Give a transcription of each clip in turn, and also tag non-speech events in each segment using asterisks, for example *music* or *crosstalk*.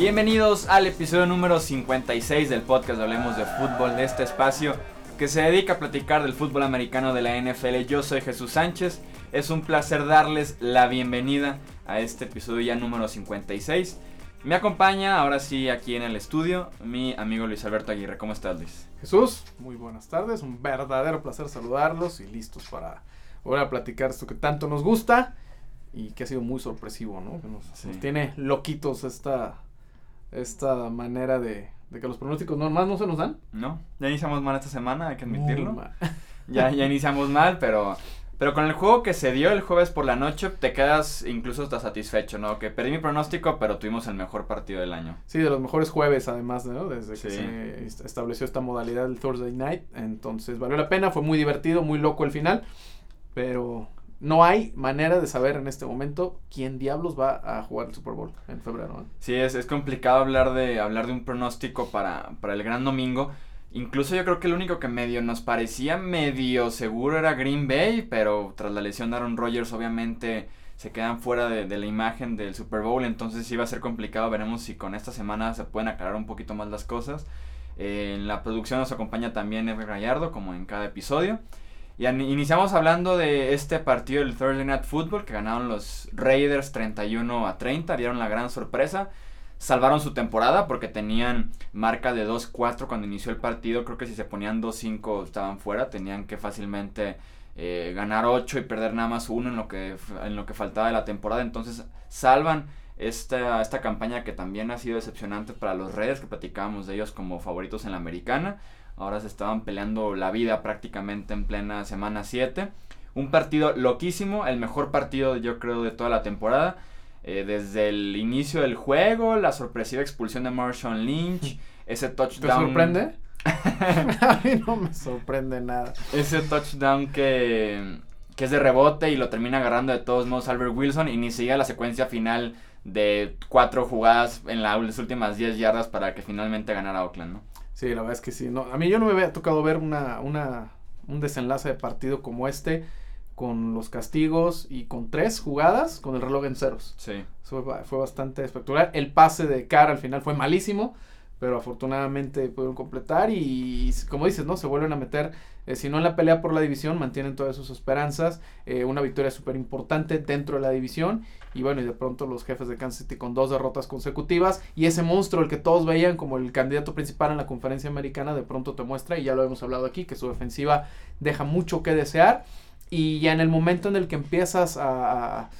Bienvenidos al episodio número 56 del podcast Hablemos de Fútbol de este espacio que se dedica a platicar del fútbol americano de la NFL. Yo soy Jesús Sánchez. Es un placer darles la bienvenida a este episodio ya número 56. Me acompaña ahora sí aquí en el estudio mi amigo Luis Alberto Aguirre. ¿Cómo estás, Luis? Jesús, muy buenas tardes. Un verdadero placer saludarlos y listos para volver a platicar esto que tanto nos gusta y que ha sido muy sorpresivo, ¿no? Que nos, nos tiene loquitos esta esta manera de, de que los pronósticos normales no se nos dan. No, ya iniciamos mal esta semana, hay que admitirlo. *laughs* Ya, ya iniciamos mal, pero, pero con el juego que se dio el jueves por la noche te quedas incluso hasta satisfecho, ¿no? Que perdí mi pronóstico, pero tuvimos el mejor partido del año. Sí, de los mejores jueves además, ¿no? Desde que se estableció esta modalidad del Thursday Night. Entonces valió la pena, fue muy divertido, muy loco el final, pero no hay manera de saber en este momento quién diablos va a jugar el Super Bowl en febrero. Sí, es, es, complicado hablar de, hablar de un pronóstico para, para el gran domingo. Incluso yo creo que el único que medio nos parecía medio seguro era Green Bay, pero tras la lesión de Aaron Rodgers obviamente se quedan fuera de, la imagen del Super Bowl, entonces sí va a ser complicado, veremos si con esta semana se pueden aclarar un poquito más las cosas. Eh, en la producción nos acompaña también Ever Gallardo, como en cada episodio. Y iniciamos hablando de este partido del Thursday Night Football que ganaron los Raiders 31 a 30, dieron la gran sorpresa. Salvaron su temporada porque tenían marca de 2-4 cuando inició el partido. Creo que si se ponían 2-5 estaban fuera. Tenían que fácilmente eh, ganar 8 y perder nada más uno en lo que, en lo que faltaba de la temporada. Entonces salvan esta, esta campaña que también ha sido decepcionante para los Raiders, que platicábamos de ellos como favoritos en la americana. Ahora se estaban peleando la vida prácticamente en plena semana 7. Un partido loquísimo, el mejor partido yo creo de toda la temporada. Eh, desde el inicio del juego, la sorpresiva expulsión de Marshawn Lynch, *laughs* ese touchdown. ¿Te sorprende? *laughs* *laughs* a mí no me sorprende nada. Ese touchdown que, que es de rebote y lo termina agarrando de todos modos Albert Wilson y ni siquiera la secuencia final de cuatro jugadas en las últimas 10 yardas para que finalmente ganara Oakland, ¿no? Sí, la verdad es que sí. No, a mí yo no me había tocado ver una, una, un desenlace de partido como este con los castigos y con tres jugadas con el reloj en ceros. Sí. fue, fue bastante espectacular. El pase de cara al final fue malísimo pero afortunadamente pudieron completar y, como dices, ¿no? Se vuelven a meter, eh, si no en la pelea por la división, mantienen todas sus esperanzas, eh, una victoria súper importante dentro de la división y bueno, y de pronto los jefes de Kansas City con dos derrotas consecutivas y ese monstruo, el que todos veían como el candidato principal en la conferencia americana, de pronto te muestra, y ya lo hemos hablado aquí, que su defensiva deja mucho que desear y ya en el momento en el que empiezas a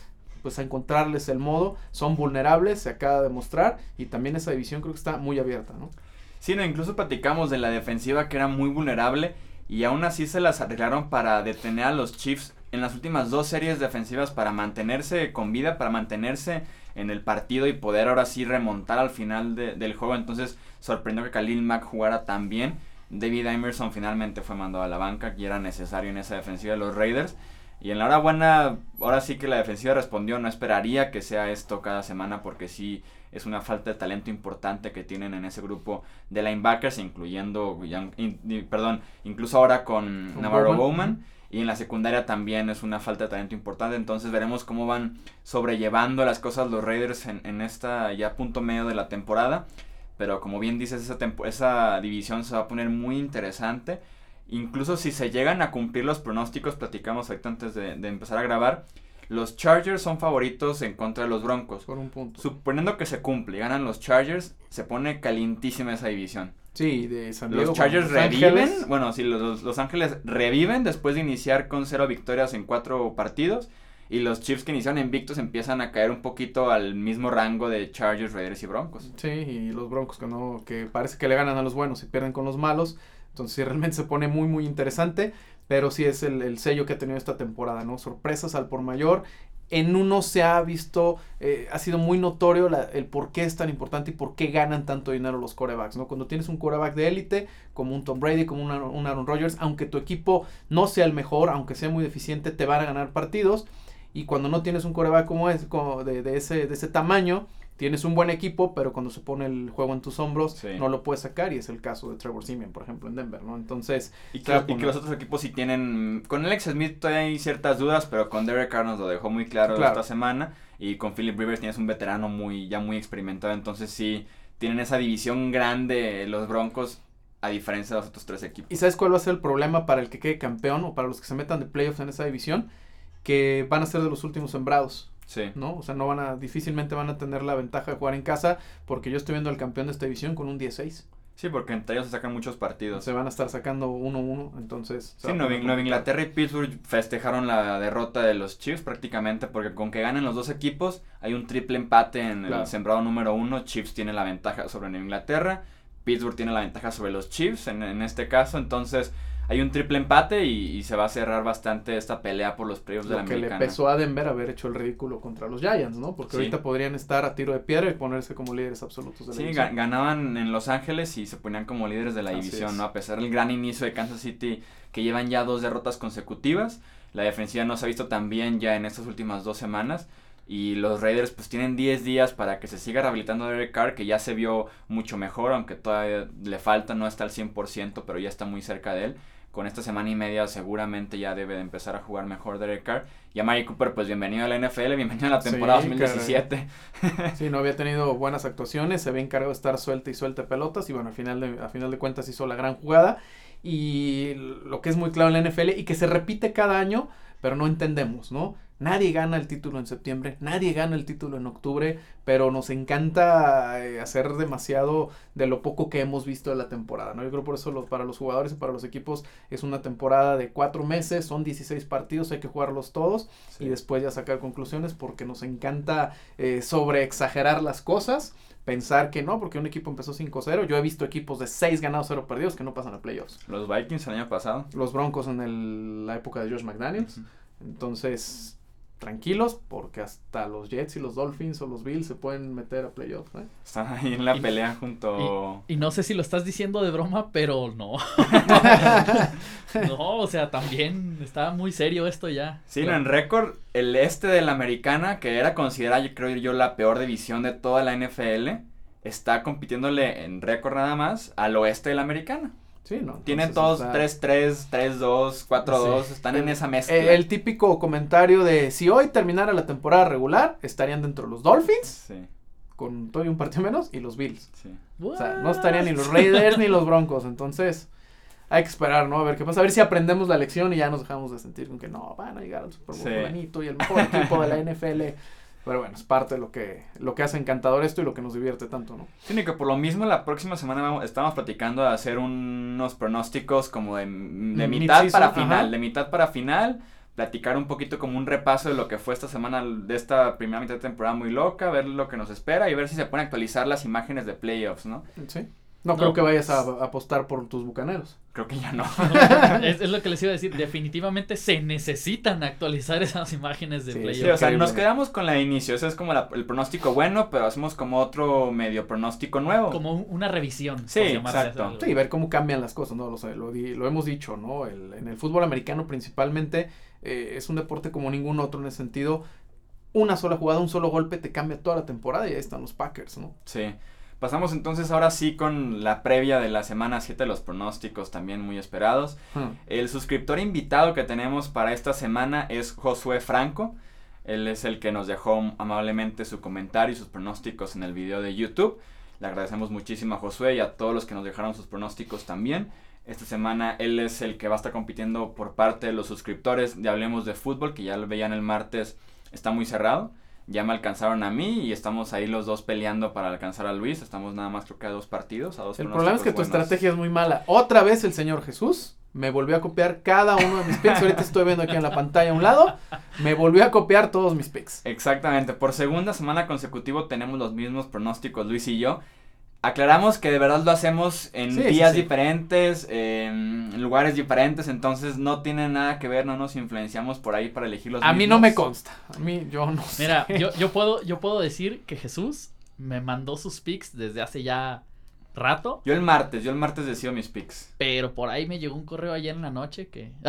pues a encontrarles el modo, son vulnerables, se acaba de mostrar y también esa división creo que está muy abierta, ¿no? Sí, no, incluso platicamos de la defensiva que era muy vulnerable y aún así se las arreglaron para detener a los Chiefs en las últimas dos series defensivas para mantenerse con vida, para mantenerse en el partido y poder ahora sí remontar al final del juego. Entonces sorprendió que Khalil Mack jugara tan bien. David Emerson finalmente fue mandado a la banca, que era necesario en esa defensiva de los Raiders. Y en la hora buena, ahora sí que la defensiva respondió, no esperaría que sea esto cada semana porque sí es una falta de talento importante que tienen en ese grupo de linebackers, incluyendo, perdón, incluso ahora con, Navarro Bowman. Y en la secundaria también es una falta de talento importante. Entonces veremos cómo van sobrellevando las cosas los Raiders en, en esta ya punto medio de la temporada. Pero como bien dices, esa, esa división se va a poner muy interesante. Incluso si se llegan a cumplir los pronósticos, platicamos ahorita antes de, empezar a grabar, los Chargers son favoritos en contra de los Broncos. Por un punto. Suponiendo que se cumple y ganan los Chargers, se pone calientísima esa división. Sí, de San Diego. Los Chargers reviven, bueno, sí, los, los, Ángeles reviven después de iniciar con cero victorias en cuatro partidos. Y los Chiefs que iniciaron invictos empiezan a caer un poquito al mismo rango de Chargers, Raiders y Broncos. Sí, y los Broncos que no, que parece que le ganan a los buenos y pierden con los malos. Entonces sí, realmente se pone muy, muy interesante. Pero sí es el, sello que ha tenido esta temporada, ¿no? Sorpresas al por mayor. En uno se ha visto, eh, ha sido muy notorio el por qué es tan importante y por qué ganan tanto dinero los corebacks, ¿no? Cuando tienes un coreback de élite, como un Tom Brady, como un Aaron, Rodgers, aunque tu equipo no sea el mejor, aunque sea muy deficiente, te van a ganar partidos. Y cuando no tienes un coreback como es, como de, de, ese, de ese tamaño, tienes un buen equipo, pero cuando se pone el juego en tus hombros, Sí. no lo puedes sacar y es el caso de Trevor Simeon, por ejemplo, en Denver, ¿no? Entonces, Y que, y los otros equipos sí tienen. Con Alex Smith todavía hay ciertas dudas, pero con Derek Carr nos lo dejó muy claro, Claro. esta semana. Y con Philip Rivers tienes un veterano muy ya muy experimentado. Entonces sí tienen esa división grande los Broncos, a diferencia de los otros tres equipos. ¿Y sabes cuál va a ser el problema para el que quede campeón o para los que se metan de playoffs en esa división? Que van a ser de los últimos sembrados, Sí. ¿no? O sea, no van a, difícilmente van a tener la ventaja de jugar en casa, porque yo estoy viendo al campeón de esta división con un 16. Sí, porque entre ellos se sacan muchos partidos. Se van a estar sacando 1-1, entonces... Sí, Nueva. Inglaterra y Pittsburgh festejaron la derrota de los Chiefs prácticamente porque con que ganen los dos equipos hay un triple empate en Claro. el sembrado número uno. Chiefs tiene la ventaja sobre Nueva Inglaterra, Pittsburgh tiene la ventaja sobre los Chiefs en, en este caso. Entonces hay un triple empate y, y se va a cerrar bastante esta pelea por los playoffs de la que le americana. pesó a Denver haber hecho el ridículo contra los Giants, ¿no? Porque Sí. ahorita podrían estar a tiro de piedra y ponerse como líderes absolutos de la Sí, división. ga- ganaban en Los Ángeles y se ponían como líderes de la Así división, es. ¿no? A pesar del gran inicio de Kansas City, que llevan ya dos derrotas consecutivas. La defensiva no se ha visto tan bien ya en estas últimas dos semanas. Y los Raiders pues tienen 10 días para que se siga rehabilitando Derek Carr, que ya se vio mucho mejor, aunque todavía le falta, no está al 100%, pero ya está muy cerca de él. Con esta semana y media seguramente ya debe de empezar a jugar mejor Derek Carr. Y a Mari Cooper, pues bienvenido a la NFL, bienvenido a la Sí, temporada caray. 2017. Sí, no había tenido *laughs* buenas actuaciones, se había encargado de estar suelta y suelta pelotas y bueno, al final de, a final de cuentas hizo la gran jugada y lo que es muy claro en la NFL y que se repite cada año, pero no entendemos, ¿no? Nadie gana el título en septiembre, nadie gana el título en octubre, pero nos encanta eh, hacer demasiado de lo poco que hemos visto de la temporada, ¿no? Yo creo por eso para los jugadores y para los equipos es una temporada de cuatro meses, son 16 partidos, hay que jugarlos todos y después ya sacar conclusiones porque nos encanta eh, sobre exagerar las cosas, pensar que no, porque un equipo empezó 5-0, yo he visto equipos de 6 ganados, 0 perdidos que no pasan a playoffs. Los Vikings el año pasado. Los Broncos en el- la época de Josh McDaniels, entonces tranquilos porque hasta los Jets y los Dolphins o los Bills se pueden meter a playoffs. ¿eh? Están ahí en la Y- pelea junto. Y no sé si lo estás diciendo de broma, pero no. *laughs* no, o sea, también está muy serio esto ya. Sí, no, en récord, el este de la americana, que era considerada, yo creo yo, la peor división de toda la NFL, está compitiéndole en récord nada más al oeste de la americana. Sí, ¿no? Tienen todos está- 3-3, 3-2, 4-2, Sí. están en esa mezcla. El típico comentario de si hoy terminara la temporada regular, estarían dentro los Dolphins, Sí, con todavía un partido menos, y los Bills. sí. O sea, no estarían ni los Raiders ni los Broncos. Entonces, hay que esperar, ¿no? A ver qué pasa. A ver si aprendemos la lección y ya nos dejamos de sentir con que no, van a llegar al Super Bowl Sí. y el mejor equipo de la *laughs* NFL. Pero bueno, es parte de lo que, lo que hace encantador esto y lo que nos divierte tanto, ¿no? Sí, ni que por lo mismo la próxima semana vamos- estamos platicando de hacer unos pronósticos como de, de Mm, mitad para final, de mitad para final, platicar un poquito como un repaso de lo que fue esta semana de esta primera mitad de temporada muy loca, ver lo que nos espera y ver si se pueden actualizar las imágenes de playoffs, ¿no? Sí. No, No, creo que vayas a, pues- a apostar por tus bucaneros. Creo que ya no. *laughs* es, es lo que les iba a decir. Definitivamente se necesitan actualizar esas imágenes de Sí, playoff. Sí, o sea, nos quedamos con la de inicio, ese es como la- el pronóstico bueno, pero hacemos como otro medio pronóstico nuevo. Como un- una revisión. Sí, exacto. Sí, ver cómo cambian las cosas, ¿no? Lo, sé, lo, di- lo hemos dicho, ¿no? El- en el fútbol americano principalmente eh, es un deporte como ningún otro en ese sentido. Una sola jugada, un solo golpe te cambia toda la temporada y ahí están los Packers, ¿no? Sí. Pasamos entonces ahora sí con la previa de la semana 7, los pronósticos también muy esperados. Hmm. El suscriptor invitado que tenemos para esta semana es Josué Franco. Él es el que nos dejó amablemente su comentario y sus pronósticos en el video de YouTube. Le agradecemos muchísimo a Josué y a todos los que nos dejaron sus pronósticos también. Esta semana él es el que va a estar compitiendo por parte de los suscriptores de Hablemos de Fútbol, que ya lo veían el martes, está muy cerrado. Ya me alcanzaron a mí y estamos ahí los dos peleando para alcanzar a Luis. Estamos nada más creo que a dos partidos, a dos El problema es que tu estrategia es muy mala. Otra vez el Señor Jesús me volvió a copiar cada uno de mis *laughs* picks. Ahorita estoy viendo aquí en la pantalla a un lado. Me volvió a copiar todos mis picks. Exactamente, por segunda semana consecutiva tenemos los mismos pronósticos Luis y yo. Aclaramos que de verdad lo hacemos en Sí, días sí. diferentes, en lugares diferentes, entonces no tiene nada que ver, no nos influenciamos por ahí para elegir los A mí no me consta. A mí yo no sé. Mira, yo, yo, *laughs* puedo, yo puedo decir que Jesús me mandó sus pics desde hace ya rato. Yo el martes, yo el martes decido mis picks. Pero por ahí me llegó un correo ayer en la noche que. *laughs* *laughs*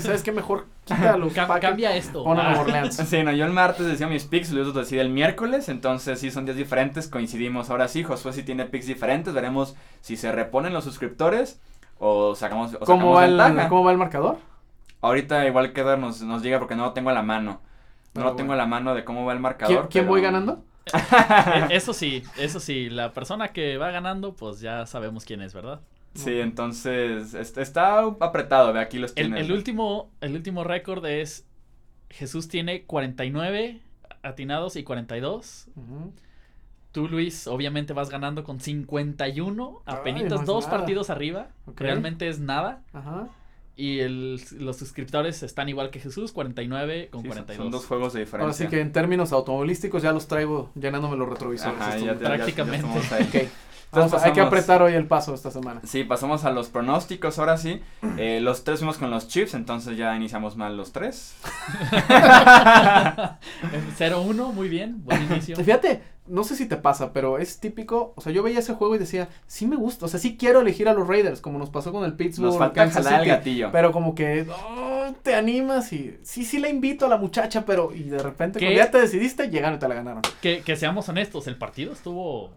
¿Sabes qué? Mejor Quítalo, Cam- cambia esto. Pon a Ah. Sí, no, yo el martes decía mis picks, Luis decide el miércoles, entonces sí son días diferentes, coincidimos. Ahora sí, Josué sí tiene picks diferentes, veremos si se reponen los suscriptores o sacamos, o ¿Cómo sacamos va, el. ¿Cómo va el marcador? Ahorita igual queda nos, nos llega porque no lo tengo a la mano. No lo tengo a la mano de cómo va el marcador. ¿Quién, quién pero- voy ganando? Eh, Eso sí, eso sí, la persona que va ganando, pues ya sabemos quién es, ¿verdad? Sí, entonces est- está apretado, ve aquí los El, tienes. el último, el último récord es Jesús tiene 49 atinados y 42. Ujú. Pues Tú, Luis, obviamente vas ganando con 51, Ay, apenitas no es dos nada. partidos arriba. Realmente es nada. Ajá. Y el- los suscriptores están igual que Jesús, 49 con Sí, son- 42. son dos juegos de diferencia. Ahora sí que en términos automovilísticos ya los traigo llenándome los retrovisores. Ajá, ya, ya- ya Prácticamente. ahí. Ok. A- hay que apretar hoy el paso esta semana. Sí, pasamos a los pronósticos ahora sí. Eh, los tres fuimos con los Chiefs, entonces ya iniciamos mal los tres. *laughs* 0-1, muy bien, buen inicio. *laughs* Fíjate, no sé si te pasa, pero es típico. O sea, yo veía ese juego y decía, sí me gusta. O sea, sí quiero elegir a los Raiders, como nos pasó con el Pittsburgh. Nos falta Kansas jalar el gatillo. Pero como que oh, te animas y sí, sí la invito a la muchacha, pero y de repente ¿Qué? cuando ya te decidiste, llegaron y te la ganaron. Que, que seamos honestos, el partido estuvo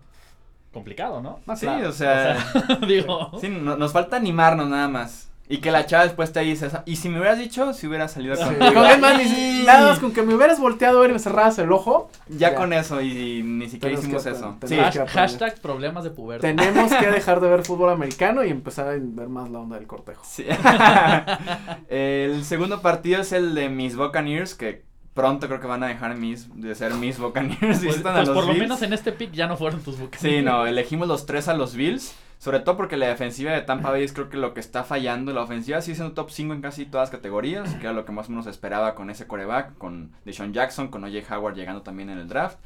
complicado, ¿no? Ah, sí, claro. o sea, O sea, *laughs* digo, sí, no- nos falta animarnos nada más. Y que la chava después te dice, y si me hubieras dicho, si hubiera salido Sí, contigo. Sí. nada más con que me hubieras volteado a ver y me cerraras el ojo. Ya, Ya. con eso, y, ni siquiera Tenemos hicimos que eso. Sí, hashtag problemas de pubertad. Tenemos que *laughs* dejar de ver fútbol americano y empezar a ver más la onda del cortejo. Sí. *laughs* el segundo partido es el de mis Buccaneers, que pronto creo que van a dejar mis, de ser mis Buccaneers. *laughs* Pues, pues los por lo menos en este pick ya no fueron tus buques. Sí, no, elegimos los tres a los Bills. Sobre todo porque la defensiva de Tampa Bay es creo que lo que está fallando. La ofensiva sí es un top 5 en casi todas las categorías, que era lo que más o menos esperaba con ese coreback, con Deshaun Jackson, con OJ Howard llegando también en el draft.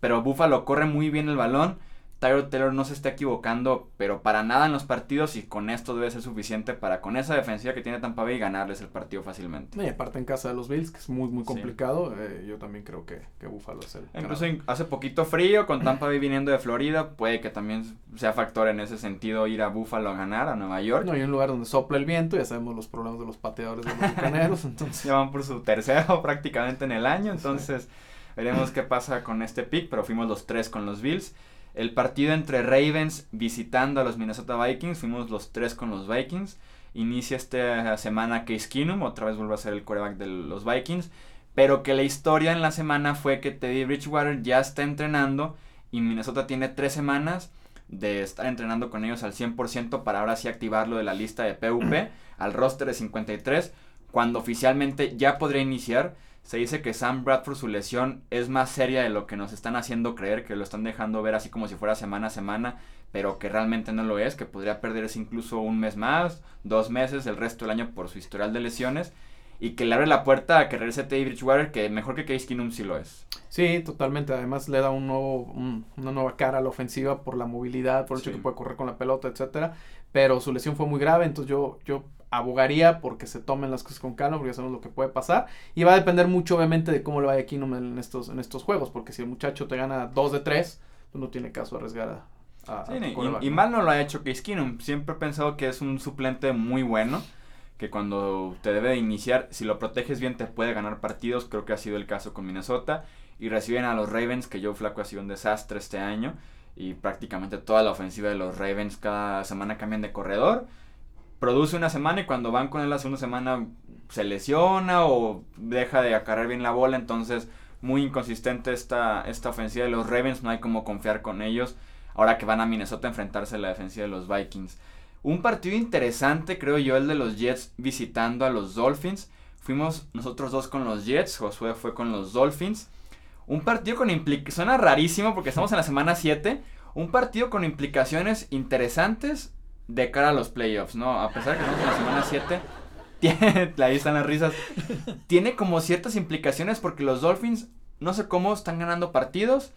Pero Buffalo corre muy bien el balón. Tyrod Taylor no se está equivocando, pero para nada en los partidos y con esto debe ser suficiente para con esa defensiva que tiene Tampa Bay ganarles el partido fácilmente. Y aparte en casa de los Bills, que es muy, muy Sí. complicado, eh, yo también creo que, que Buffalo es el Incluso in- hace poquito frío, con Tampa Bay viniendo de Florida, puede que también sea factor en ese sentido ir a Buffalo a ganar, a Nueva York. No, hay un lugar donde sopla el viento, ya sabemos los problemas de los pateadores de los *laughs* bucaneros, entonces... Ya van por su tercero *laughs* prácticamente en el año, entonces veremos qué pasa con este pick, pero fuimos los tres con los Bills. El partido entre Ravens visitando a los Minnesota Vikings, fuimos los tres con los Vikings. Inicia esta semana Case Keenum, otra vez vuelve a ser el quarterback de los Vikings, pero que la historia en la semana fue que Teddy Bridgewater ya está entrenando y Minnesota tiene tres semanas de estar entrenando con ellos al 100% para ahora sí activarlo de la lista de PUP *clears throat* al roster de 53 cuando oficialmente ya podría iniciar. Se dice que Sam Bradford su lesión es más seria de lo que nos están haciendo creer, que lo están dejando ver así como si fuera semana a semana, pero que realmente no lo es, que podría perderse incluso un mes más, dos meses, el resto del año por su historial de lesiones, y que le abre la puerta a que regrese Teddy Bridgewater, que mejor que Case Keenum sí lo es. Sí, totalmente. Además le da un nuevo, un- una nueva cara a la ofensiva por la movilidad, por el hecho que puede correr con la pelota, etcétera. Pero su lesión fue muy grave, entonces yo, yo abogaría porque se tomen las cosas con calma, porque sabemos lo que puede pasar. Y va a depender mucho, obviamente, de cómo le vaya Keenum en estos, en estos juegos, porque si el muchacho te gana dos de tres, pues no tiene caso arriesgar a, a- Sí, y- mal no lo ha hecho Case Keenum. Siempre he pensado que es un suplente muy bueno. Que cuando te debe de iniciar, si lo proteges bien, te puede ganar partidos. Creo que ha sido el caso con Minnesota. Y reciben a los Ravens, que Joe Flaco ha sido un desastre este año. Y prácticamente toda la ofensiva de los Ravens cada semana cambian de corredor. Produce una semana y cuando van con él la segunda semana se lesiona o deja de acarrear bien la bola. Entonces, muy inconsistente esta, esta ofensiva de los Ravens. No hay como confiar con ellos ahora que van a Minnesota a enfrentarse a la defensiva de los Vikings. Un partido interesante, creo yo, el de los Jets visitando a los Dolphins. Fuimos nosotros dos con los Jets, Josué fue con los Dolphins. Un partido con implicaciones, suena rarísimo porque estamos en la semana 7. Un partido con implicaciones interesantes de cara a los playoffs, ¿no? A pesar de que estamos en la semana 7, tiene, *laughs* ahí están las risas, tiene como ciertas implicaciones porque los Dolphins, no sé cómo, están ganando partidos.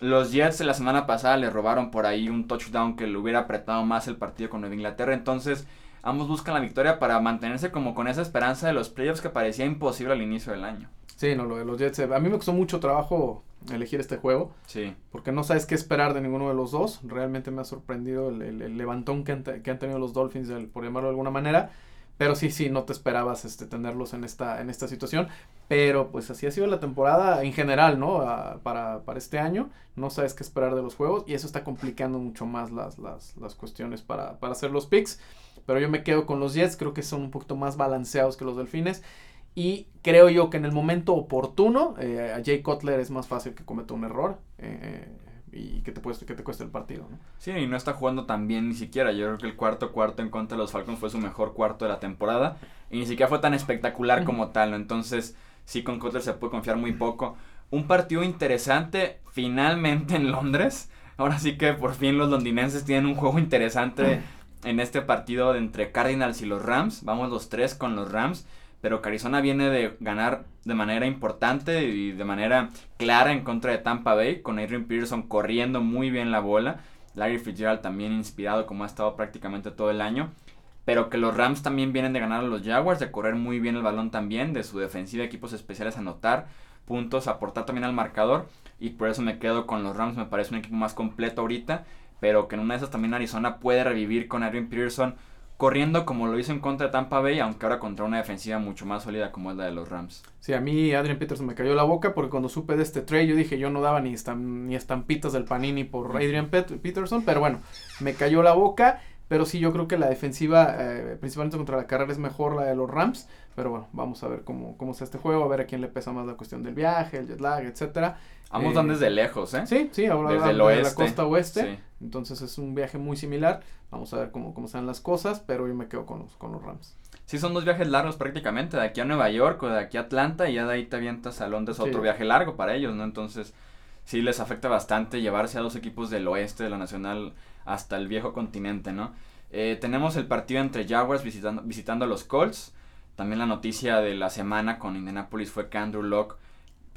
Los Jets la semana pasada le robaron por ahí un touchdown que le hubiera apretado más el partido con Nueva Inglaterra. Entonces, ambos buscan la victoria para mantenerse como con esa esperanza de los playoffs que parecía imposible al inicio del año. Sí, no, lo de los Jets. eh, A mí me costó mucho trabajo elegir este juego. Sí. porque no sabes qué esperar de ninguno de los dos. Realmente me ha sorprendido el, el- el levantón que han, te- que han tenido los Dolphins, el- por llamarlo de alguna manera. Pero sí, sí, no te esperabas este, tenerlos en esta, en esta situación. Pero pues así ha sido la temporada en general, ¿no? para, para, este año. No sabes qué esperar de los juegos y eso está complicando mucho más las, las, las cuestiones para, para hacer los picks. Pero yo me quedo con los Jets, creo que son un poquito más balanceados que los Delfines. Y creo yo que en el momento oportuno, eh, a Jay Cutler es más fácil que cometa un error. Eh, y que te, cueste, que te cueste el partido. ¿no? Sí, y no está jugando tan bien ni siquiera. Yo creo que el cuarto cuarto en contra de los Falcons fue su mejor cuarto de la temporada. Y ni siquiera fue tan espectacular como tal. ¿no? Entonces, sí, con Cutler se puede confiar muy poco. Un partido interesante finalmente en Londres. Ahora sí que por fin los londinenses tienen un juego interesante en este partido entre Cardinals y los Rams. Vamos los tres con los Rams pero Arizona viene de ganar de manera importante y de manera clara en contra de Tampa Bay, con Adrian Peterson corriendo muy bien la bola, Larry Fitzgerald también inspirado como ha estado prácticamente todo el año, pero que los Rams también vienen de ganar a los Jaguars, de correr muy bien el balón también, de su defensiva, equipos especiales anotar puntos, aportar también al marcador, y por eso me quedo con los Rams, me parece un equipo más completo ahorita, pero que en una de esas también Arizona puede revivir con Adrian Peterson corriendo como lo hizo en contra de Tampa Bay, aunque ahora contra una defensiva mucho más sólida como es la de los Rams. Sí, a mí Adrian Peterson me cayó la boca porque cuando supe de este trade yo dije yo no daba ni, ni estampitas del Panini por Adrian Peterson, pero bueno, me cayó la boca. Pero sí, yo creo que la defensiva, eh, principalmente contra la carrera, es mejor la de los Rams. Pero bueno, vamos a ver cómo, cómo está este juego, a ver a quién le pesa más la cuestión del viaje, el jet lag, etcétera. Ambos van eh, desde lejos, ¿eh? Sí, sí, ahora desde el oeste. la costa oeste. Entonces es un viaje muy similar. Vamos a ver cómo, cómo están las cosas, pero yo me quedo con los, con los Rams. Sí, son dos viajes largos prácticamente, de aquí a Nueva York o de aquí a Atlanta y ya de ahí te avientas a Londres, otro viaje largo para ellos, ¿no? Entonces sí les afecta bastante llevarse a dos equipos del oeste de la Nacional hasta el viejo continente, ¿no? Eh, tenemos el partido entre Jaguars visitando, visitando a los Colts. También la noticia de la semana con Indianapolis fue que Andrew Locke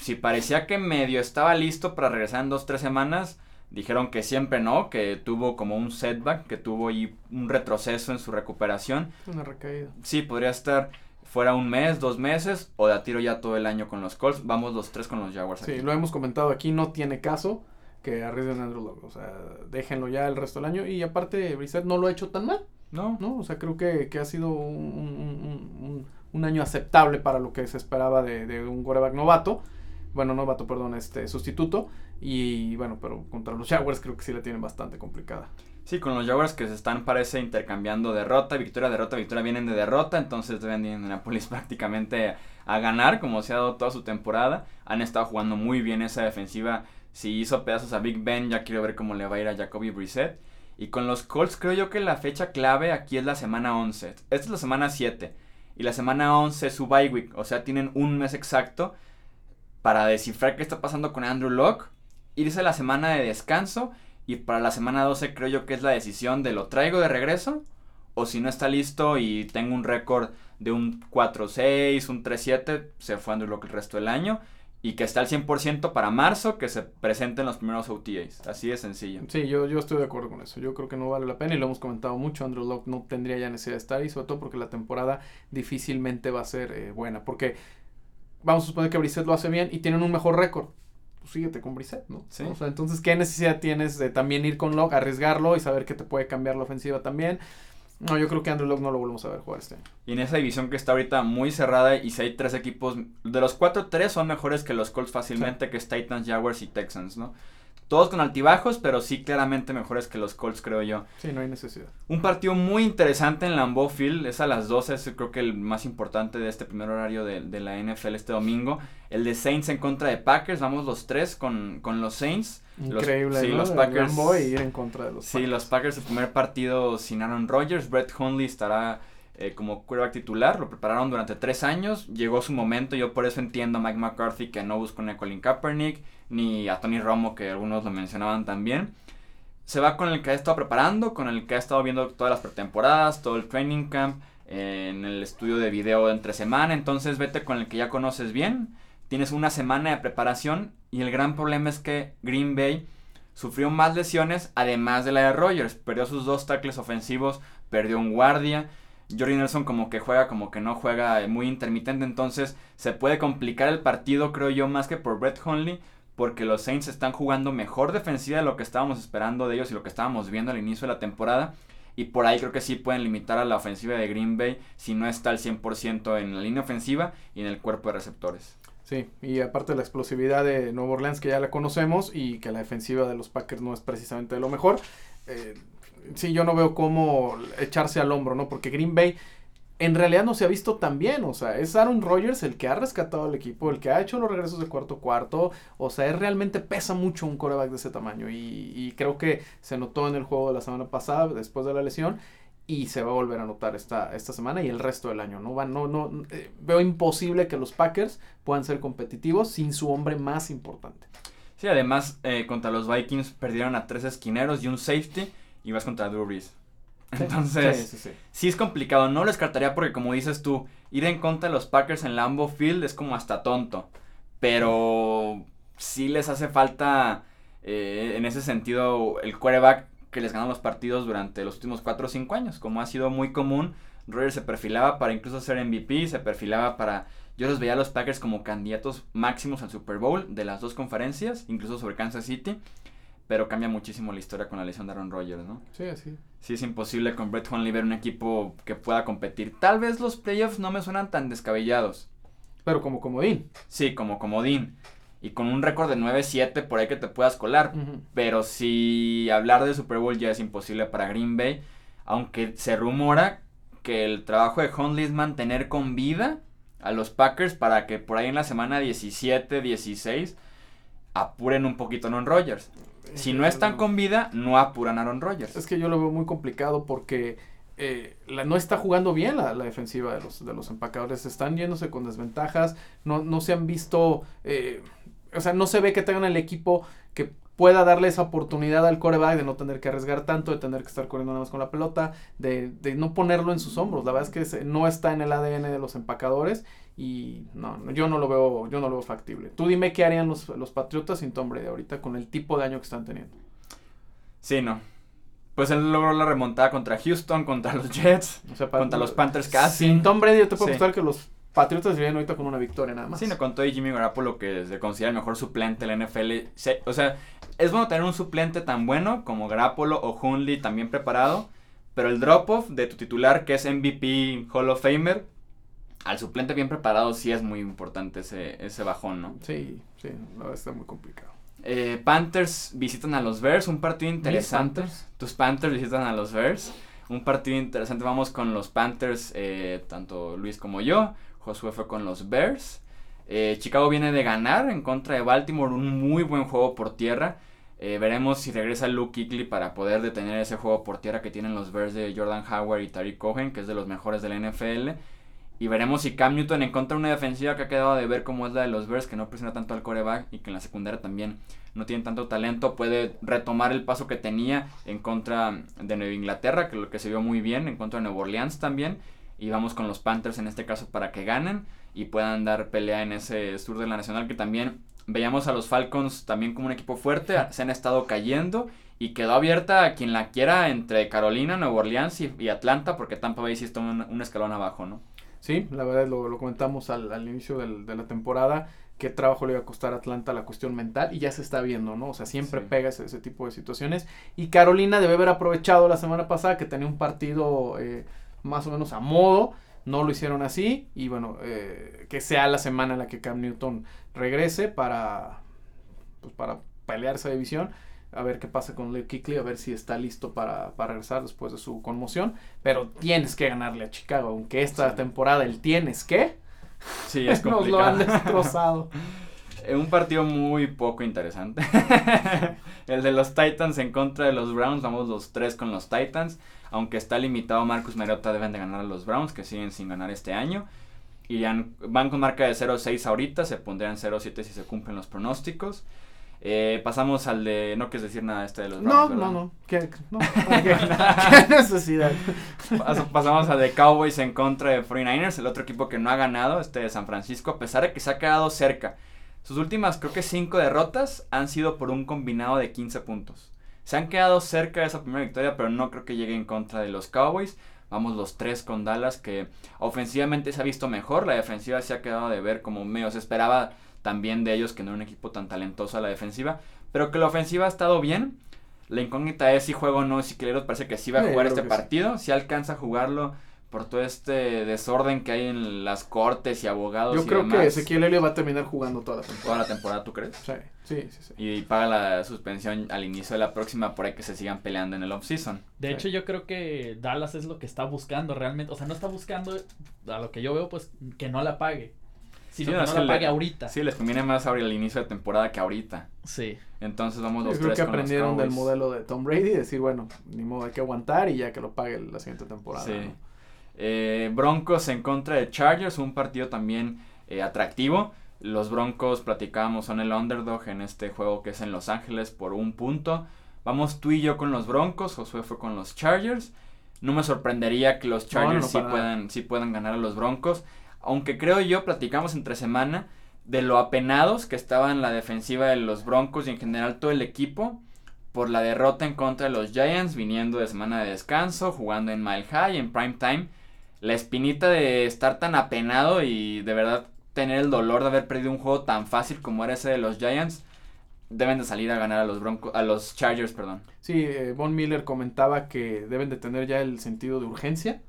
si parecía que medio estaba listo para regresar en dos, tres semanas, dijeron que siempre no, que tuvo como un setback, que tuvo ahí un retroceso en su recuperación. Una recaída. Sí, podría estar fuera un mes, dos meses, o de a tiro ya todo el año con los Colts. Vamos los tres con los Jaguars. Sí, lo hemos comentado aquí, no tiene caso que arriesguen a Andrew Locke. O sea, déjenlo ya el resto del año. Y aparte, Brissett no lo ha hecho tan mal. No. No, o sea, creo que, que ha sido un, un, año aceptable para lo que se esperaba de, de un quarterback novato bueno, no vato, perdón, este sustituto. Y bueno, pero contra los Jaguars creo que sí la tienen bastante complicada. Sí, con los Jaguars que se están, parece, intercambiando derrota, victoria, derrota, victoria, vienen de derrota, entonces deben ir Indianapolis *laughs* prácticamente a ganar, como se ha dado toda su temporada. Han estado jugando muy bien esa defensiva. Si hizo pedazos a Big Ben, ya quiero ver cómo le va a ir a Jacoby Brissett. Y con los Colts creo yo que la fecha clave aquí es la semana 11. Esta es la semana 7. Y la semana 11 es su bye week, o sea, tienen un mes exacto para descifrar qué está pasando con Andrew Locke, irse a la semana de descanso y para la semana 12 creo yo que es la decisión de lo traigo de regreso o si no está listo y tengo un récord de un 4-6, un 3-7, se fue Andrew Locke el resto del año y que está al 100% para marzo, que se presenten los primeros OTAs. Así de sencillo. Sí, yo, yo estoy de acuerdo con eso. Yo creo que no vale la pena y lo hemos comentado mucho. Andrew Locke no tendría ya necesidad de estar y sobre todo porque la temporada difícilmente va a ser eh, buena. Porque vamos a suponer que Brissett lo hace bien y tienen un mejor récord. Pues síguete con Brissett, ¿no? Sí. O sea, entonces, ¿qué necesidad tienes de también ir con Locke, arriesgarlo y saber que te puede cambiar la ofensiva también? No, yo creo que Andrew Locke no lo volvemos a ver jugar este año. Y en esa división que está ahorita muy cerrada y si hay tres equipos, de los cuatro, tres son mejores que los Colts fácilmente, que es Titans, Jaguars y Texans, ¿no? Todos con altibajos, pero sí claramente mejores que los Colts, creo yo. Sí, no hay necesidad. Un partido muy interesante en Lambeau Field, es a las 12, es creo que el más importante de este primer horario de, la NFL este domingo. El de Saints en contra de Packers, vamos los tres con, los Saints. Increíble, los, sí, los Packers. ir en contra de los Sí, los Packers, el primer partido sin Aaron Rodgers, Brett Hundley estará eh, como quarterback titular, lo prepararon durante tres años, llegó su momento, yo por eso entiendo a Mike McCarthy que no buscó a Colin Kaepernick, ni a Tony Romo, que algunos lo mencionaban también. Se va con el que ha estado preparando, con el que ha estado viendo todas las pretemporadas, todo el training camp, en el estudio de video entre semana, entonces vete con el que ya conoces bien, tienes una semana de preparación y el gran problema es que Green Bay sufrió más lesiones además de la de Rogers, perdió sus dos tackles ofensivos, perdió un guardia, Jordi Nelson como que juega, como que no juega muy intermitente, entonces se puede complicar el partido, creo yo, más que por Brett Hundley, porque los Saints están jugando mejor defensiva de lo que estábamos esperando de ellos y lo que estábamos viendo al inicio de la temporada. y por ahí creo que sí pueden limitar a la ofensiva de Green Bay si no está al 100% en la línea ofensiva y en el cuerpo de receptores. Sí, y aparte la explosividad de Nueva Orleans que ya la conocemos y que la defensiva de los Packers no es precisamente de lo mejor. Eh, sí, yo no veo cómo echarse al hombro, ¿no? Porque Green Bay en realidad no se ha visto tan bien. O sea, es Aaron Rodgers el que ha rescatado al equipo, el que ha hecho los regresos de cuarto cuarto. O sea, es realmente pesa mucho un coreback de ese tamaño. Y, creo que se notó en el juego de la semana pasada, después de la lesión. Y se va a volver a notar esta, esta semana y el resto del año. No, no, no, eh, veo imposible que los Packers puedan ser competitivos sin su hombre más importante. Sí, además eh, contra los Vikings perdieron a tres esquineros y un safety y vas contra Drew Brees. Entonces, sí, es complicado. No lo descartaría porque, como dices tú, ir en contra de los Packers en Lambeau Field es como hasta tonto. Pero sí les hace falta, eh, en ese sentido, el quarterback que les ganó los partidos durante los últimos 4 o 5 años. Como ha sido muy común, Rogers se perfilaba para incluso ser MVP, se perfilaba para... Yo los veía a los Packers como candidatos máximos al Super Bowl de las dos conferencias, incluso sobre Kansas City pero cambia muchísimo la historia con la lesión de Aaron Rodgers, ¿no? Sí, sí. Sí, es imposible con Brett Hundley ver un equipo que pueda competir. Tal vez los playoffs no me suenan tan descabellados. Pero como comodín. Sí, como comodín. Y con un récord de 9-7 por ahí que te puedas colar. Pero si hablar de Super Bowl ya es imposible para Green Bay. Aunque se rumora que el trabajo de Hundley es mantener con vida a los Packers para que por ahí en la semana 17, 16 apuren un poquito a Aaron Rodgers. Si no están con vida, no apuran a Aaron Rodgers. Es que yo lo veo muy complicado porque eh, no está jugando bien la, defensiva de los, de los empacadores. Están yéndose con desventajas. No, no se han visto. Eh, o sea, no se ve que tengan el equipo que pueda darle esa oportunidad al coreback de no tener que arriesgar tanto, de tener que estar corriendo nada más con la pelota, de, de no ponerlo en sus hombros. La verdad es que no está en el ADN de los empacadores y no, yo no lo veo, yo no lo veo factible. Tú dime qué harían los, los Patriotas sin Tom Brady ahorita con el tipo de año que están teniendo. Sí, no. Pues él logró la remontada contra Houston, contra los Jets, contra los Panthers casi. Sin Tom Brady yo te puedo sí. que los Patriotas vienen ahorita con una victoria nada más. Sí, no, con todo y Jimmy Garoppolo que se considera el mejor suplente de la NFL. o sea, es bueno tener un suplente tan bueno como Garoppolo o Hunley también preparado, pero el drop-off de tu titular que es MVP Hall of Famer, al suplente bien preparado sí es muy importante ese, ese bajón, ¿no? Sí, sí, no, está muy complicado. Eh, Panthers visitan a los Bears, un partido interesante. Tus Panthers visitan a los Bears, un partido interesante. Vamos con los Panthers, eh, tanto Luis como yo. Josué fue con los Bears. Eh, Chicago viene de ganar en contra de Baltimore, un muy buen juego por tierra. Eh, veremos si regresa Luke Kuechly para poder detener ese juego por tierra que tienen los Bears de Jordan Howard y Tariq Cohen, que es de los mejores de la NFL. Y veremos si Cam Newton encuentra una defensiva que ha quedado de ver cómo es la de los Bears, que no presiona tanto al coreback y que en la secundaria también no tiene tanto talento, puede retomar el paso que tenía en contra de Nueva Inglaterra, que lo que se vio muy bien, en contra de Nueva Orleans también y vamos con los Panthers en este caso para que ganen y puedan dar pelea en ese sur de la nacional que también veíamos a los Falcons también como un equipo fuerte, *laughs* se han estado cayendo y quedó abierta a quien la quiera entre Carolina, Nueva Orleans y, Atlanta porque Tampa Bay sí está un, escalón abajo, ¿no? Sí, la verdad lo, lo comentamos al, inicio de la temporada qué trabajo le iba a costar a Atlanta la cuestión mental y ya se está viendo, ¿no? O sea, siempre pega ese, tipo de situaciones. Y Carolina debe haber aprovechado la semana pasada que tenía un partido eh, más o menos a modo. No lo hicieron así. Y bueno, eh, que sea la semana en la que Cam Newton regrese para, pues para pelear esa división. A ver qué pasa con Leo Kickley, a ver si está listo para, para, regresar después de su conmoción. Pero tienes que ganarle a Chicago, aunque esta temporada el tienes que. Sí, es complicado. *laughs* Nos lo han destrozado. *laughs* un partido muy poco interesante. *laughs* el de los Titans en contra de los Browns. Vamos los tres con los Titans aunque está limitado Marcus Mariota, deben de ganar a los Browns, que siguen sin ganar este año. Y van con marca de 0-6 ahorita, se pondrían 0-7 si se cumplen los pronósticos. Eh, pasamos al de. No quieres decir nada de este de los Browns. No, no, no. ¿Qué, no. *laughs* *laughs* ¿Qué, necesidad? pasamos al de Cowboys en contra de 49ers, el otro equipo que no ha ganado, este de San Francisco, a pesar de que se ha quedado cerca. Sus últimas, creo que 5 derrotas han sido por un combinado de 15 puntos. Se han quedado cerca de esa primera victoria, pero no creo que llegue en contra de los Cowboys. Vamos los tres con Dallas, que ofensivamente se ha visto mejor. La defensiva se ha quedado de ver como medio se esperaba también de ellos, que no era un equipo tan talentoso a la defensiva. Pero que la ofensiva ha estado bien. La incógnita es si juega o no Ezequiel parece que sí va a jugar este sí. partido, si alcanza a jugarlo por todo este desorden que hay en las cortes y abogados Yo y creo que. Ezequiel Elliott va a terminar jugando toda la temporada. Toda la temporada, ¿tú crees? Sí, sí, sí. sí. Y paga la suspensión al inicio de la próxima por ahí que se sigan peleando en el offseason. De Sí. hecho, yo creo que Dallas es lo que está buscando realmente. O sea, no está buscando, a lo que yo veo, pues, que no la pague. Sino Sí, que no, la le- pague ahorita. Sí, les conviene más ahora el inicio de temporada que ahorita. Sí. Entonces vamos Yo los creo tres que aprendieron del modelo de Tom Brady y decir, bueno, ni modo, hay que aguantar y ya que lo pague la siguiente temporada. Sí. ¿no? Eh, Broncos en contra de Chargers, un partido también eh, atractivo. Los Broncos, platicábamos, son el underdog en este juego que es en Los Ángeles por un punto. Vamos tú y yo con los Broncos, Josué fue con los Chargers. No me sorprendería que los Chargers no, sí, puedan, sí puedan ganar a los Broncos. Aunque creo yo, platicamos entre semana de lo apenados que estaban la defensiva de los Broncos y en general todo el equipo por la derrota en contra de los Giants, viniendo de semana de descanso, jugando en Mile High, en prime time. La espinita de estar tan apenado y de verdad tener el dolor de haber perdido un juego tan fácil como era ese de los Giants, deben de salir a ganar a los Broncos, a los Chargers, perdón. Sí, eh, Von Miller comentaba que deben de tener ya el sentido de urgencia.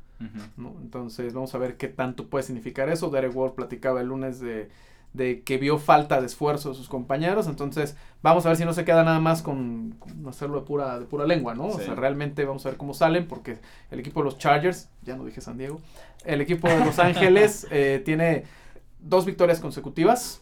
Entonces vamos a ver qué tanto puede significar eso. Derek Ward platicaba el lunes de, de que vio falta de esfuerzo de sus compañeros, entonces vamos a ver si no se queda nada más con, con hacerlo de pura, de pura lengua, ¿no? O sea, realmente vamos a ver cómo salen, porque el equipo de los Chargers, ya no dije San Diego, el equipo de Los Ángeles *laughs* eh, tiene dos victorias consecutivas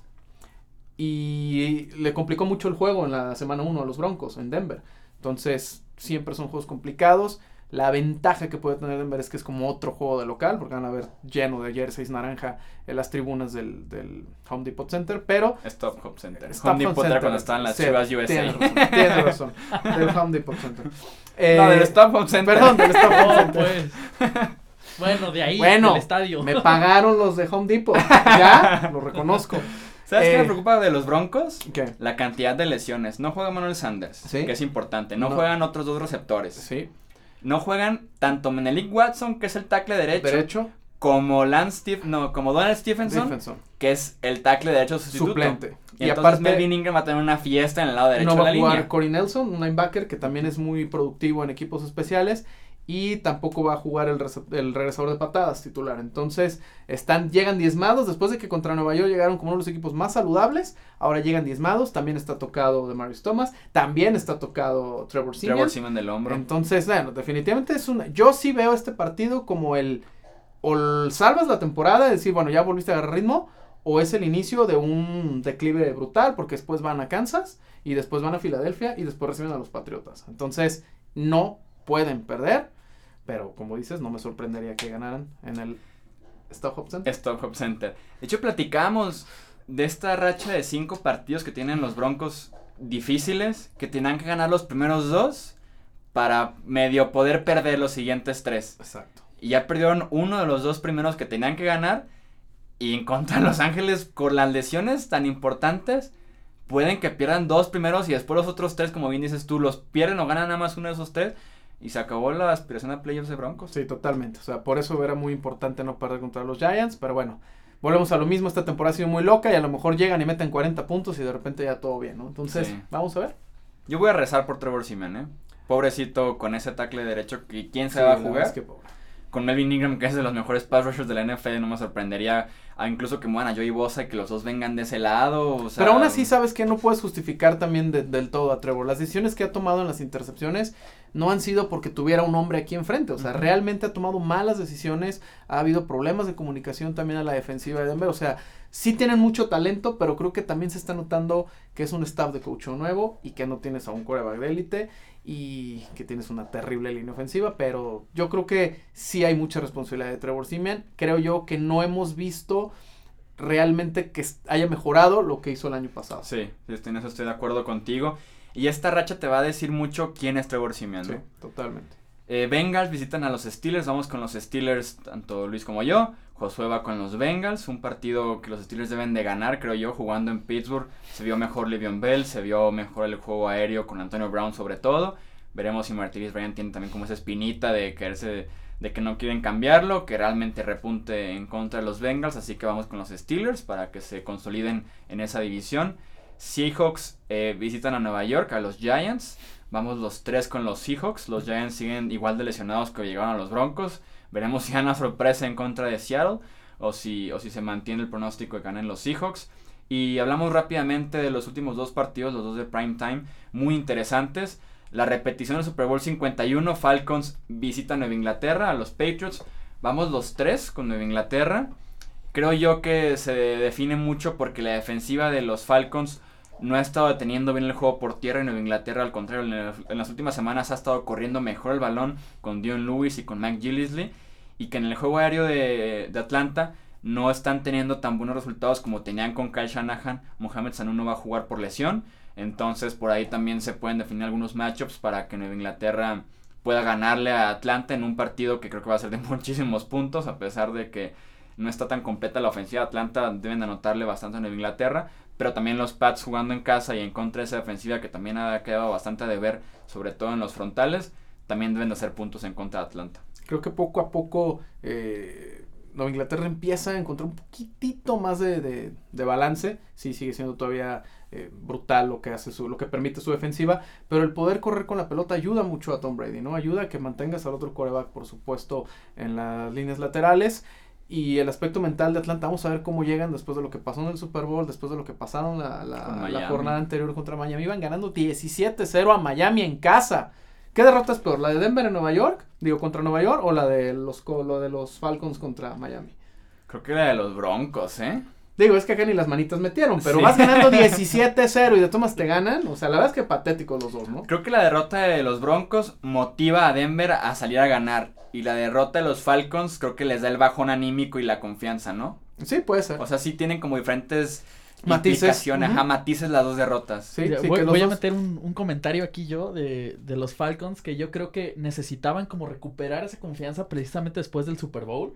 y le complicó mucho el juego en la semana 1 a los Broncos en Denver. Entonces, siempre son juegos complicados. La ventaja que puede tener Denver es que es como otro juego de local, porque van a ver lleno de jerseys naranja en las tribunas del, del Home Depot Center, pero... Stop Home Center. Stop Home Depot era Center, cuando estaban las sí, Chivas USA. Tienes razón, tienes razón, del Home Depot Center. Eh, *laughs* no, del Stop Home Center. Perdón, del Stop Home *laughs* Oh, Center. pues. Bueno, de ahí, Bueno, del estadio. Me pagaron los de Home Depot, ya, lo reconozco. ¿Sabes qué Eh, me preocupa de los Broncos? ¿Qué? La cantidad de lesiones. No juega Manuel Sanders, Sí. que es importante. No, No. juegan otros dos receptores. Sí, No juegan tanto Menelik Watson, que es el tackle derecho, derecho, como Lance Steve, no, como Donald Stephenson, Stephenson, que es el tackle derecho sustituto. suplente. Y, aparte, Melvin Ingram va a tener una fiesta en el lado derecho no de va la a jugar línea. Corey Nelson, un linebacker que también es muy productivo en equipos especiales. Y tampoco va a jugar el, regresador de patadas titular. Entonces, están, llegan diezmados. Después de que contra Nueva York llegaron como uno de los equipos más saludables. Ahora llegan diezmados. También está tocado de Marius Thomas. También está tocado Trevor Simeon. Trevor Simeon del hombro. Entonces, bueno, definitivamente es una. Yo sí veo este partido como el. O salvas la temporada, es decir, bueno, ya volviste a agarrar ritmo. O es el inicio de un declive brutal, porque después van a Kansas. Y después van a Filadelfia. Y después reciben a los Patriotas. Entonces, no pueden perder. Pero como dices, no me sorprendería que ganaran en el Stop Center. Stop Hop Center. De hecho, platicábamos de esta racha de cinco partidos que tienen los Broncos difíciles, que tenían que ganar los primeros dos para medio poder perder los siguientes tres. Exacto. Y ya perdieron uno de los dos primeros que tenían que ganar. Y en contra de Los Ángeles, con las lesiones tan importantes, pueden que pierdan dos primeros y después los otros tres, como bien dices tú, los pierden o ganan nada más uno de esos tres. Y se acabó la aspiración a playoffs de Broncos. Sí, totalmente. O sea, por eso era muy importante no perder contra los Giants. Pero bueno, volvemos a lo mismo. Esta temporada ha sido muy loca y a lo mejor llegan y meten 40 puntos y de repente ya todo bien, ¿no? Entonces, Sí. vamos a ver. Yo voy a rezar por Trevor Simeon, ¿eh? Pobrecito con ese tackle derecho, que ¿quién se Sí, va a jugar? es que pobre. Con Melvin Ingram, que es de los mejores pass rushers de la NFL, no me sorprendería a incluso que muevan a Joey Bosa y que los dos vengan de ese lado. o sea, Pero aún así, ¿sabes que No puedes justificar también de- del todo a Trevor. Las decisiones que ha tomado en las intercepciones no han sido porque tuviera un hombre aquí enfrente. O sea, realmente ha tomado malas decisiones. Ha habido problemas de comunicación también a la defensiva de Denver. O sea, sí tienen mucho talento, pero creo que también se está notando que es un staff de coach nuevo y que no tienes a un coreback de élite y que tienes una terrible línea ofensiva. Pero yo creo que sí hay mucha responsabilidad de Trevor Simeon. Creo yo que no hemos visto realmente que haya mejorado lo que hizo el año pasado. Sí, sí, en eso estoy de acuerdo contigo. Y esta racha te va a decir mucho quién es Trevor Simeon. Sí, totalmente. Eh, Bengals visitan a los Steelers, vamos con los Steelers, tanto Luis como yo. Josué va con los Bengals, un partido que los Steelers deben de ganar, creo yo, jugando en Pittsburgh. Se vio mejor Le'Veon Bell, se vio mejor el juego aéreo con Antonio Brown sobre todo. Veremos si Martínez Bryant tiene también como esa espinita de quererse, de que no quieren cambiarlo, que realmente repunte en contra de los Bengals, así que vamos con los Steelers para que se consoliden en esa división. Seahawks eh, visitan a Nueva York, a los Giants. Vamos los tres con los Seahawks. Los Giants siguen igual de lesionados que llegaron a los Broncos. Veremos si una sorpresa en contra de Seattle o si, o si se mantiene el pronóstico de ganar en los Seahawks. Y hablamos rápidamente de los últimos dos partidos, los dos de prime time, muy interesantes. La repetición del Super Bowl 51, Falcons visita Nueva Inglaterra a los Patriots. Vamos los tres con Nueva Inglaterra. Creo yo que se define mucho porque la defensiva de los Falcons no ha estado deteniendo bien el juego por tierra en Nueva Inglaterra, al contrario, en, las últimas semanas ha estado corriendo mejor el balón con Dion Lewis y con Mike Gillisley, y que en el juego aéreo de, Atlanta no están teniendo tan buenos resultados como tenían con Kyle Shanahan. Mohamed Sanu no va a jugar por lesión, entonces por ahí también se pueden definir algunos matchups para que Nueva Inglaterra pueda ganarle a Atlanta en un partido que creo que va a ser de *laughs* muchísimos puntos, a pesar de que no está tan completa la ofensiva. Atlanta deben anotarle bastante a Nueva Inglaterra, pero también los Pats jugando en casa y en contra de esa defensiva que también ha quedado bastante de ver, sobre todo en los frontales, también deben de hacer puntos en contra de Atlanta. Creo que poco a poco eh, Nueva Inglaterra empieza a encontrar un poquitito más de, balance. Sí, sigue siendo todavía eh, brutal lo que hace su, lo que permite su defensiva, pero el poder correr con la pelota ayuda mucho a Tom Brady, ¿no? Ayuda a que mantengas al otro coreback, por supuesto, en las líneas laterales y el aspecto mental de Atlanta. Vamos a ver cómo llegan después de lo que pasó en el Super Bowl, después de lo que pasaron la, la, jornada anterior contra Miami. Iban ganando 17-0 a Miami en casa. ¿Qué derrota es peor? ¿La de Denver en Nueva York? Digo, contra Nueva York o la de los, lo de los Falcons contra Miami. Creo que la de los Broncos, ¿eh? Digo, es que acá ni las manitas metieron, pero vas ganando *laughs* 17-0 y de tomas te ganan. O sea, la verdad es que patético los dos, ¿no? Creo que la derrota de los Broncos motiva a Denver a salir a ganar. Y la derrota de los Falcons creo que les da el bajón anímico y la confianza, ¿no? Sí, puede ser. O sea, sí tienen como diferentes matices. Ajá, matices las dos derrotas. Sí, voy, a meter un, comentario aquí yo de, de los Falcons que yo creo que necesitaban como recuperar esa confianza precisamente después del Super Bowl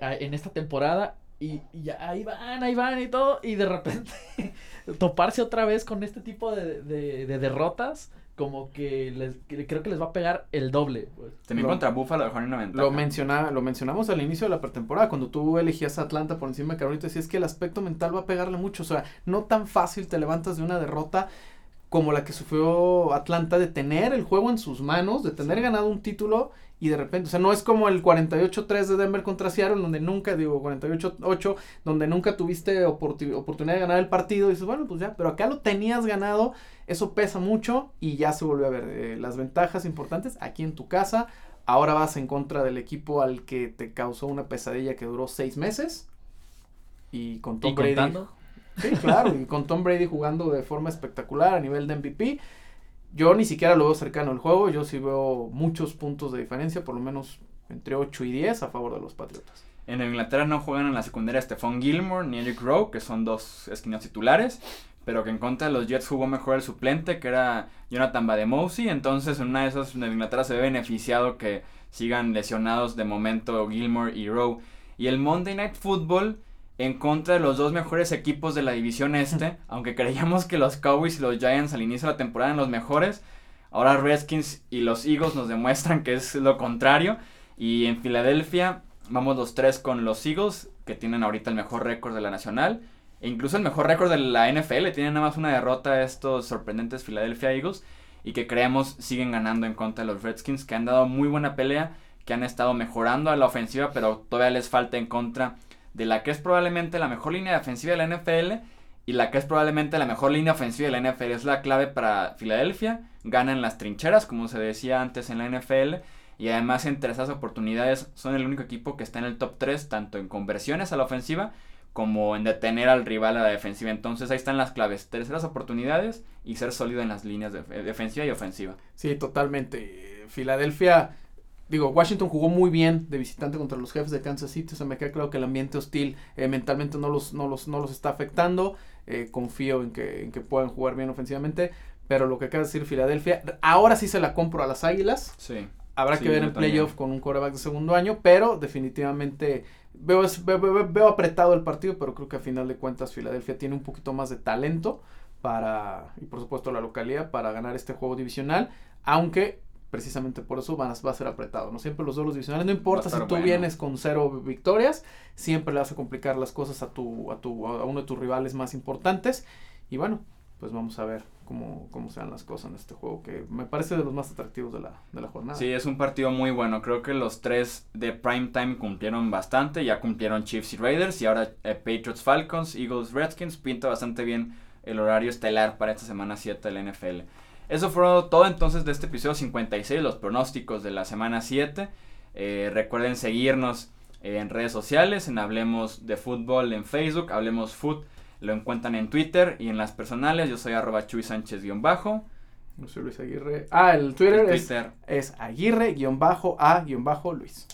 en esta temporada y, ya ahí van, ahí van y todo, y de repente *laughs* toparse otra vez con este tipo de, de, derrotas, como que les, creo que les va a pegar el doble. Pues. También contra Buffalo dejaron una ventaja. Lo, menciona, lo mencionamos al inicio de la pretemporada, cuando tú elegías a Atlanta por encima de Carolina, decías que el aspecto mental va a pegarle mucho, o sea, no tan fácil te levantas de una derrota como la que sufrió Atlanta de tener el juego en sus manos, de tener ganado un título y de repente, o sea, no es como el 48-3 de Denver contra Seattle, donde nunca, digo, 48-8, donde nunca tuviste oportunidad de ganar el partido, y dices, bueno, pues ya, pero acá lo tenías ganado, eso pesa mucho y ya se volvió a ver eh, las ventajas importantes aquí en tu casa. Ahora vas en contra del equipo al que te causó una pesadilla que duró seis meses. Y con Tom Brady. Sí, claro, y con Tom Brady jugando de forma espectacular a nivel de MVP yo ni siquiera lo veo cercano al juego, yo sí veo muchos puntos de diferencia, por lo menos entre 8 y 10 a favor de los Patriotas. En Inglaterra no juegan en la secundaria Stephon Gilmore ni Eric Rowe, que son dos esquinas titulares, pero que en contra de los Jets jugó mejor el suplente, que era Jonathan Bademousi, entonces en una de esas en Inglaterra se ve beneficiado que sigan lesionados de momento Gilmore y Rowe. Y el Monday Night Football en contra de los dos mejores equipos de la división este, *laughs* aunque creíamos que los Cowboys y los Giants al inicio de la temporada eran los mejores, ahora Redskins y los Eagles nos demuestran que es lo contrario. Y en Filadelfia vamos los tres con los Eagles, que tienen ahorita el mejor récord de la nacional. Incluso el mejor récord de la NFL. Tienen nada más una derrota estos sorprendentes Philadelphia Eagles. Y que creemos siguen ganando en contra de los Redskins, que han dado muy buena pelea, que han estado mejorando a la ofensiva, pero todavía les falta en contra de la que es probablemente la mejor línea defensiva de la NFL y la que es probablemente la mejor línea ofensiva de la NFL. Es la clave para Filadelfia. Ganan las trincheras, como se decía antes en la NFL. Y además en terceras oportunidades son el único equipo que está en el top 3, tanto en conversiones a la ofensiva como en detener al rival a la defensiva. Entonces ahí están las claves, terceras oportunidades y ser sólido en las líneas de defensiva y ofensiva. Sí, totalmente. Filadelfia digo, Washington jugó muy bien de visitante contra los jefes de Kansas City. O sea, me queda claro que el ambiente hostil eh, mentalmente no los, no, los, no los está afectando. Eh, confío en que, en que puedan jugar bien ofensivamente. Pero lo que acaba de decir Filadelfia, ahora sí se la compro a las Águilas. Sí. Habrá que ver en playoff con un quarterback de segundo año, pero definitivamente veo, veo, veo, apretado el partido, pero creo que a final de cuentas Filadelfia tiene un poquito más de talento para, y por supuesto la localidad, para ganar este juego divisional, aunque precisamente por eso va a ser apretado, ¿no? Siempre los duelos divisionales, no importa si tú vienes con cero victorias, siempre le vas a complicar las cosas a tu, a tu, a uno de tus rivales más importantes. Y bueno, pues vamos a ver cómo, cómo sean las cosas en este juego, que me parece de los más atractivos de la, de la jornada. Sí, es un partido muy bueno. Creo que los tres de prime time cumplieron bastante. Ya cumplieron Chiefs y Raiders. Y ahora eh, Patriots Falcons, Eagles Redskins. Pinta bastante bien el horario estelar para esta semana 7 de la NFL. Eso fue todo entonces de este episodio 56, los pronósticos de la semana 7. Eh, recuerden seguirnos en redes sociales, en Hablemos de Fútbol en Facebook, Hablemos Foot, lo encuentran en Twitter y en las personales, yo soy arroba Chuy Sánchez-bajo. Yo soy Luis Aguirre. Ah, el Twitter, Es, Aguirre-A-Luis.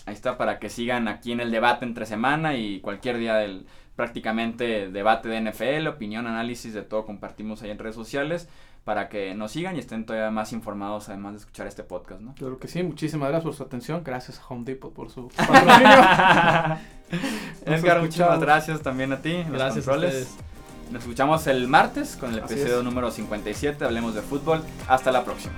Ahí está para que sigan aquí en el debate entre semana y cualquier día del prácticamente debate de NFL, opinión, análisis, de todo compartimos ahí en redes sociales para que nos sigan y estén todavía más informados además de escuchar este podcast, ¿no? Claro que sí, muchísimas gracias por su atención, gracias a Home Depot por su *laughs* patrocinio. *laughs* Edgar, muchas gracias también a ti. Gracias a ustedes. Nos escuchamos el martes con el episodio número 57, hablemos de fútbol. Hasta la próxima.